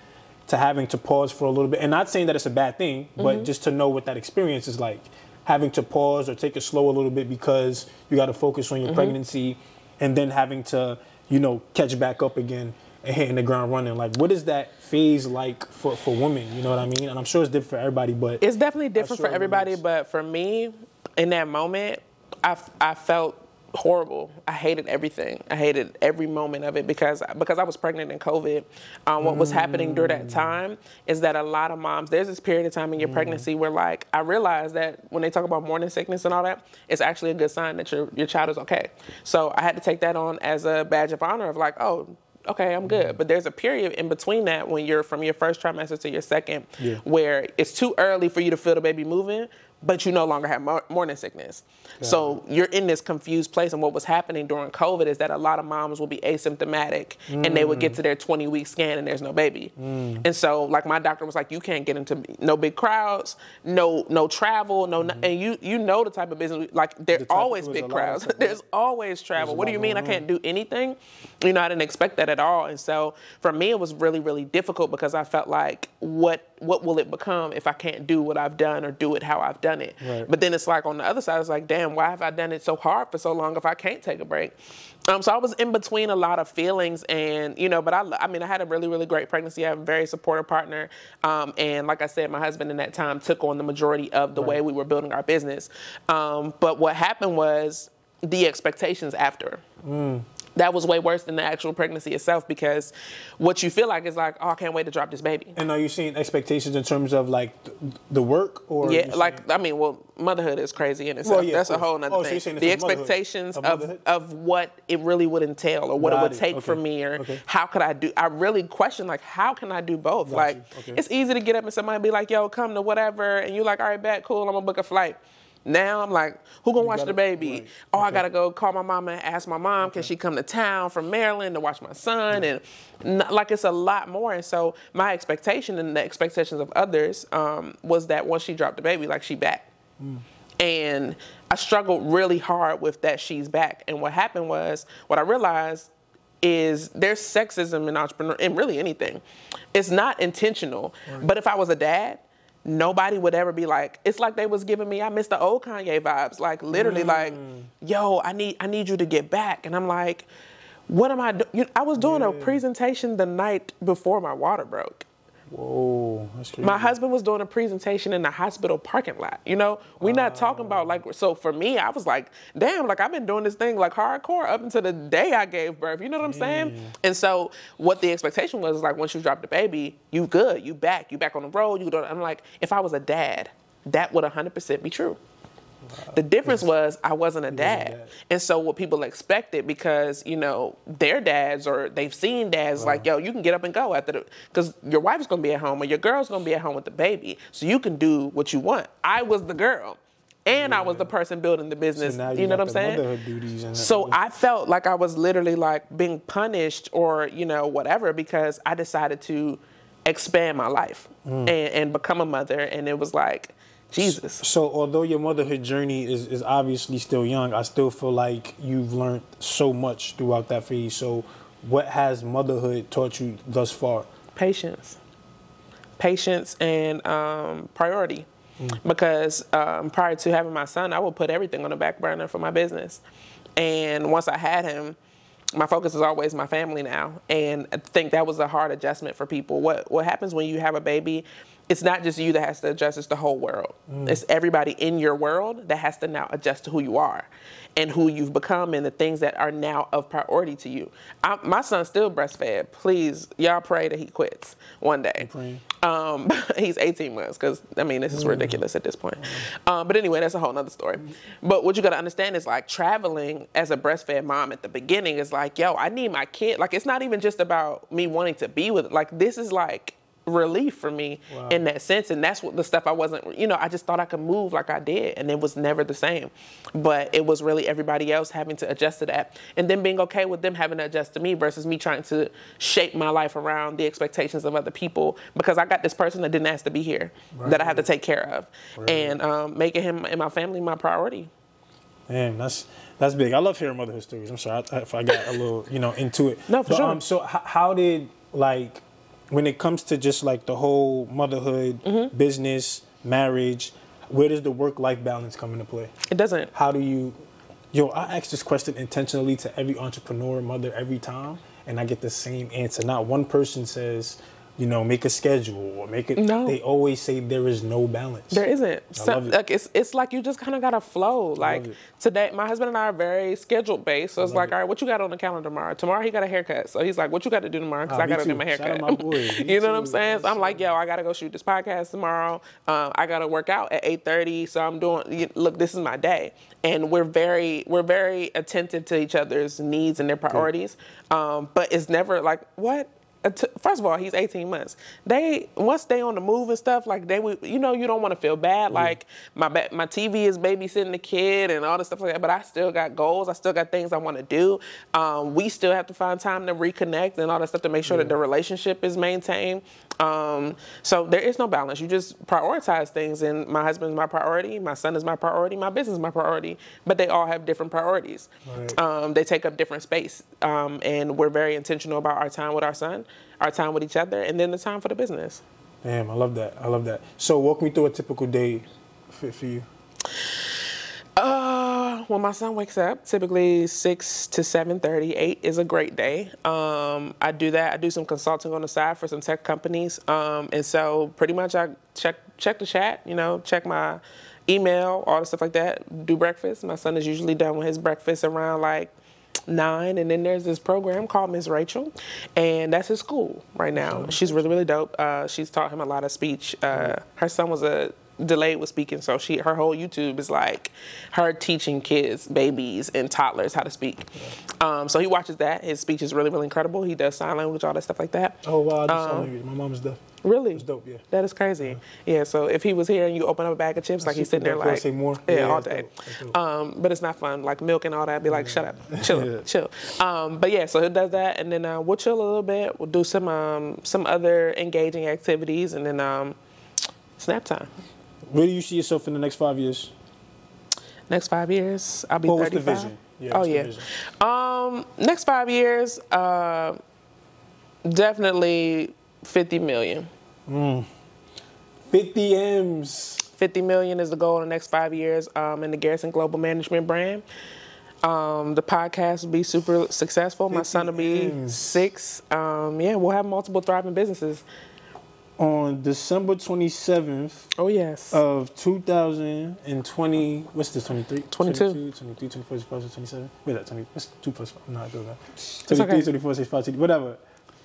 to having to pause for a little bit and not saying that it's a bad thing Mm-hmm. but just to know what that experience is like having to pause or take it slow a little bit because you got to focus on your Mm-hmm. pregnancy and then having to you know catch back up again and hitting the ground running like what is that phase like for for women you know what i mean and i'm sure it's different for everybody but It's definitely different sure for everybody, but for me, in that moment, I, I felt horrible. I hated everything. I hated every moment of it because because I was pregnant in COVID. Um, what was happening during that mm. time is that a lot of moms there's this period of time in your mm. pregnancy where like I realized that when they talk about morning sickness and all that, it's actually a good sign that your your child is okay. So I had to take that on as a badge of honor of like, oh, okay, I'm good. Mm. But there's a period in between that when you're from your first trimester to your second, Yeah. where it's too early for you to feel the baby moving, but you no longer have morning sickness. So you're in this confused place. And what was happening during COVID is that a lot of moms will be asymptomatic and they would get to their 20 week scan and there's no baby. And so, like my doctor was like, you can't get into no big crowds, no no travel, no, and you you know the type of business like there's of- always big a lot of crowds. there's always travel. a What do you mean I can't do anything? You know, I didn't expect that at all. And so for me, it was really, really difficult because I felt like, what what will it become if I can't do what I've done or do it how I've done it? Right. But then it's like on the other side, it's like, damn, why have I done it so hard for so long if I can't take a break? Um, so I was in between a lot of feelings, and you know, but I, I mean, I had a really, really great pregnancy. I have a very supportive partner, um, and like I said, my husband in that time took on the majority of the way we were building our business. Um, but what happened was the expectations after that was way worse than the actual pregnancy itself because what you feel like is like, oh, I can't wait to drop this baby. And are you seeing expectations in terms of like th- the work or? Yeah, like saying- I mean, well, motherhood is crazy in itself. Well, yeah, That's a whole nother Oh, so thing. saying it's the expectations of of, of what it really would entail or what Got it would take Okay. from me or Okay. how could I do. I really question like how can I do both? like. Okay. it's easy to get up and somebody be like, yo, come to whatever, and you're like, all right, bet, cool, I'm gonna book a flight. Now I'm like, who gonna watch gotta- the baby? right. Oh, I gotta go call my mama and ask my mom, can she come to town from Maryland to watch my son? And n- like it's a lot more. And so my expectation and the expectations of others um, was that once she dropped the baby, like she back. And I struggled really hard with that she's back. And what happened was, what I realized is there's sexism in entrepreneur in really anything. It's not intentional. But if I was a dad, nobody would ever be like, it's like they was giving me, I miss the old Kanye vibes. Like literally mm. like, yo, I need I need you to get back. And I'm like, what am I doing? I was doing a presentation the night before my water broke. Whoa. My husband was doing a presentation in the hospital parking lot. You know, we're not talking about ah. like. So for me, I was like, damn, like I've been doing this thing like hardcore up until the day I gave birth. You know what I'm saying? And so what the expectation was is like, once you drop the baby, you good, you back, you back on the road. You don't. I'm like, if I was a dad, that would 100% be true. The difference was I wasn't a dad. dad. And so what people expected because, you know, their dads or they've seen dads like, yo, you can get up and go after the because your wife's gonna be at home or your girl's gonna be at home with the baby. So you can do what you want. I was the girl. And I was the person building the business. now you you know what I'm saying? motherhood duties and so I felt like I was literally like being punished or, you know, whatever, because I decided to expand my life Mm. and, and become a mother. And it was like, Jesus. So although your motherhood journey is, is obviously still young, I still feel like you've learned so much throughout that phase. So what has motherhood taught you thus far? patience patience and um, priority because um, prior to having my son i would put everything on the back burner for my business and once i had him my focus is always my family now and i think that was a hard adjustment for people what what happens when you have a baby it's not just you that has to adjust it's the whole world it's everybody in your world that has to now adjust to who you are and who you've become and the things that are now of priority to you I, my son's still breastfed please y'all pray that he quits one day um, he's 18 months because I mean this is ridiculous at this point. Um, but anyway, that's a whole nother story. But what you got to understand is like traveling as a breastfed mom at the beginning is like, yo, I need my kid. Like it's not even just about me wanting to be with. Like this is like relief for me in that sense and that's what the stuff i wasn't you know i just thought i could move like i did and it was never the same but it was really everybody else having to adjust to that and then being okay with them having to adjust to me versus me trying to shape my life around the expectations of other people because i got this person that didn't ask to be here that i had to take care of and um, making him and my family my priority Man, that's that's big. I love hearing motherhood stories. I'm sorry I- if I got a little, you know, into it. No, for but, sure. Um, so h- how did like when it comes to just like the whole motherhood, Mm-hmm. business, marriage, where does the work life balance come into play? it doesn't How do you? Yo, I ask this question intentionally to every entrepreneur mother every time, and I get the same answer. Not one person says, you know, make a schedule or make it. No. They always say there is no balance. There isn't. I So, love it. like it's it's like you just kind of gotta flow. Like today, my husband and I are very scheduled based. So it's like, it. all right, what you got on the calendar tomorrow? Tomorrow he got a haircut. So he's like, what you got to do tomorrow? Because Ah, I got to do my haircut. my boy. You know what I'm saying? So I'm like, yo, I got to go shoot this podcast tomorrow. Um, I got to work out at 8:30. So I'm doing. Look, this is my day. And we're very we're very attentive to each other's needs and their priorities. Um, but it's never like what first of all, he's 18 months. They once they on the move and stuff, like they would, you know, you don't want to feel bad. Like my ba- my TV is babysitting the kid and all this stuff like that. But I still got goals. I still got things I want to do. Um, we still have to find time to reconnect and all that stuff to make sure that the relationship is maintained. Um, so there is no balance. You just prioritize things. And my husband is my priority. My son is my priority. My business is my priority. But they all have different priorities. Right. Um, they take up different space. Um, and we're very intentional about our time with our son, our time with each other, and then the time for the business. Damn, I love that. I love that. So walk me through a typical day for, for you. When my son wakes up, typically six to seven thirty. Eight is a great day. Um, I do that. I do some consulting on the side for some tech companies, um, and so pretty much I check check the chat. You know, check my email, all the stuff like that. Do breakfast. My son is usually done with his breakfast around like nine, and then there's this program called Miss Rachel, and that's his school right now. She's really really dope. Uh, she's taught him a lot of speech. Uh, her son was a delayed with speaking, so she her whole YouTube is like her teaching kids, babies, and toddlers how to speak. Um, so he watches that. His speech is really really incredible. He does sign language, all that stuff like that. Oh wow, I do Um, sign language. My mom's deaf. Really? It's dope, yeah. That is crazy. Yeah. So if he was here and you open up a bag of chips, like he's sitting there I like, say more? yeah, Yeah, all day. dope. Dope. Um, but it's not fun. Like milk and all that. Be like, shut up, chill, Yeah. chill. Um, but yeah, so he does that, and then uh, we'll chill a little bit. We'll do some um, some other engaging activities, and then um, snap time. Where do you see yourself in the next five years? Next five years, I'll be What was the 35. vision? Yeah, oh yeah. Um, next five years, uh, definitely 50 million. 50 M's. 50 million is the goal in the next five years um, in the Garrison Global Management brand. Um, the podcast will be super successful. My son will be M's. six. Um, yeah, we'll have multiple thriving businesses. On December 27th Oh, yes. of 2020, what's this, 23? 22. 22, 23, 24, 25, 27. Wait, that 20, what's 2 plus 5? I'm not that. 23, okay. 24, 25, 20, whatever.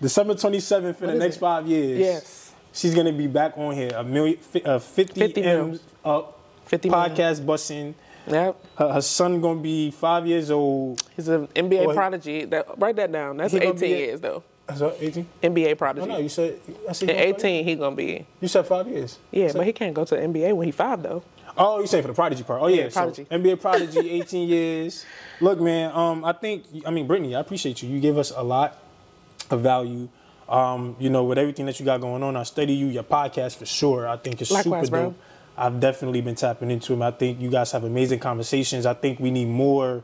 December 27th in What the next it? five years. yes. She's going to be back on here. A million, uh, 50, 50 mil. M's up. 50 million. Podcast busting. Yep. Her, her son going to be five years old. He's an NBA prodigy. That, write that down. That's 18 years, though. Is that 18? NBA prodigy. no, you said, I said At 18, he gonna be. You said five years. Yeah, So- but he can't go to the NBA when he five though. Oh, you saying for the prodigy part? Oh yeah, Yeah, so prodigy. NBA prodigy, 18 years. Look, man, um, I think I mean Brittany, I appreciate you. You give us a lot of value. Um, you know, with everything that you got going on, I study you, your podcast for sure. I think it's Likewise, super bro. dope. I've definitely been tapping into him. I think you guys have amazing conversations. I think we need more,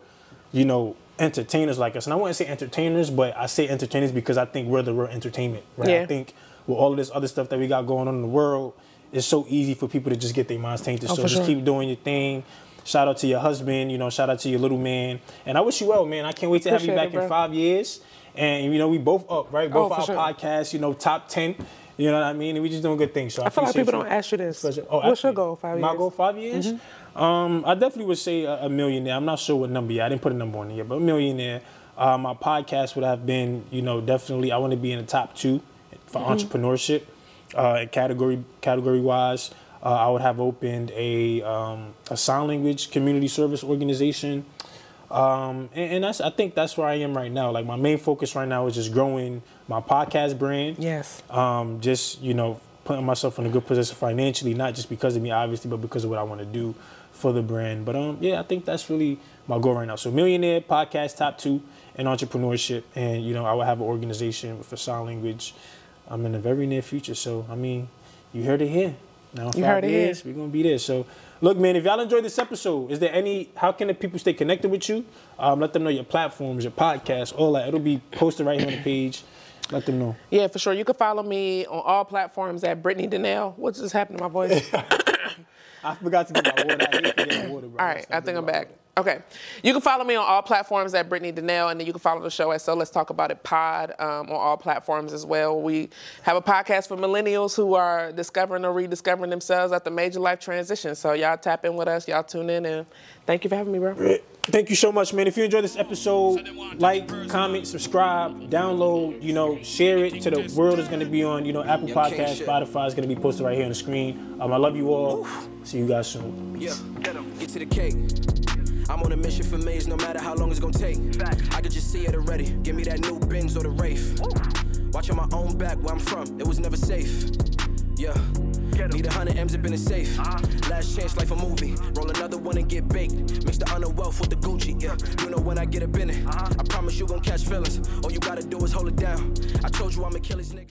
you know, entertainers like us. And I wouldn't say entertainers, but I say entertainers because I think we're the real entertainment, right? I think with all of this other stuff that we got going on in the world, it's so easy for people to just get their minds tainted. Oh, so just sure. keep doing your thing. Shout out to your husband, you know, shout out to your little man. And I wish you well, man. I can't wait to have you back it, in five years. And you know, we both up, right? Both Oh, our sure. podcasts, you know, top ten. You know what I mean? And we just doing good things. So I, I feel like people you. don't ask you this. Oh, What's your goal? Five My years. Mm-hmm. goal five years. Um, I definitely would say a, a millionaire. I'm not sure what number yet. I didn't put a number on it yet, but a millionaire. Uh, my podcast would have been, you know, definitely. I want to be in the top two for Mm-hmm. entrepreneurship, uh, category category wise. Uh, I would have opened a um, a sign language community service organization. Um, and, and that's I think that's where I am right now. Like my main focus right now is just growing my podcast brand Yes. um, just you know putting myself in a good position financially, not just because of me, obviously, but because of what I want to do for the brand. But um, yeah, I think that's really my goal right now. So millionaire podcast top two and entrepreneurship, and you know I will have an organization for sign language um, in the very near future. So I mean, you heard it here. Now in You five heard it here. years, we're gonna be there. So look, man, if y'all enjoyed this episode, is there any? How can the people stay connected with you? Um, let them know your platforms, your podcast, all that. It'll be posted right here on the page. Let them know. Yeah, for sure. You can follow me on all platforms at Brittany Donnell. What just happened to my voice? I forgot to get my water. I hate forgetting water, bro. all right, I think I'm back. Okay. You can follow me on all platforms at Brittany Donnell, and then you can follow the show at So Let's Talk About It Pod um, on all platforms as well. We have a podcast for millennials who are discovering or rediscovering themselves after major life transition. So y'all tap in with us, y'all tune in, and thank you for having me, bro. Thank you so much, man. If you enjoyed this episode, like, comment, subscribe, download, you know, share it to the world. It's going to be on, you know, Apple Podcast, Spotify is going to be posted right here on the screen. Um, I love you all. See you guys soon. Yeah, get to the cake. I'm on a mission for maze, no matter how long it's gonna take. I could just see it already. Give me that new Benz or the Wraith. Watching my own back where I'm from, it was never safe. Yeah. Need a hundred M's up in the safe. Last chance, life a movie. Roll another one and get baked. Mix the honor wealth with the Gucci. Yeah, you know when I get up in it. I promise you gon' catch feelings. All you gotta do is hold it down. I told you I'm a killer's nigga.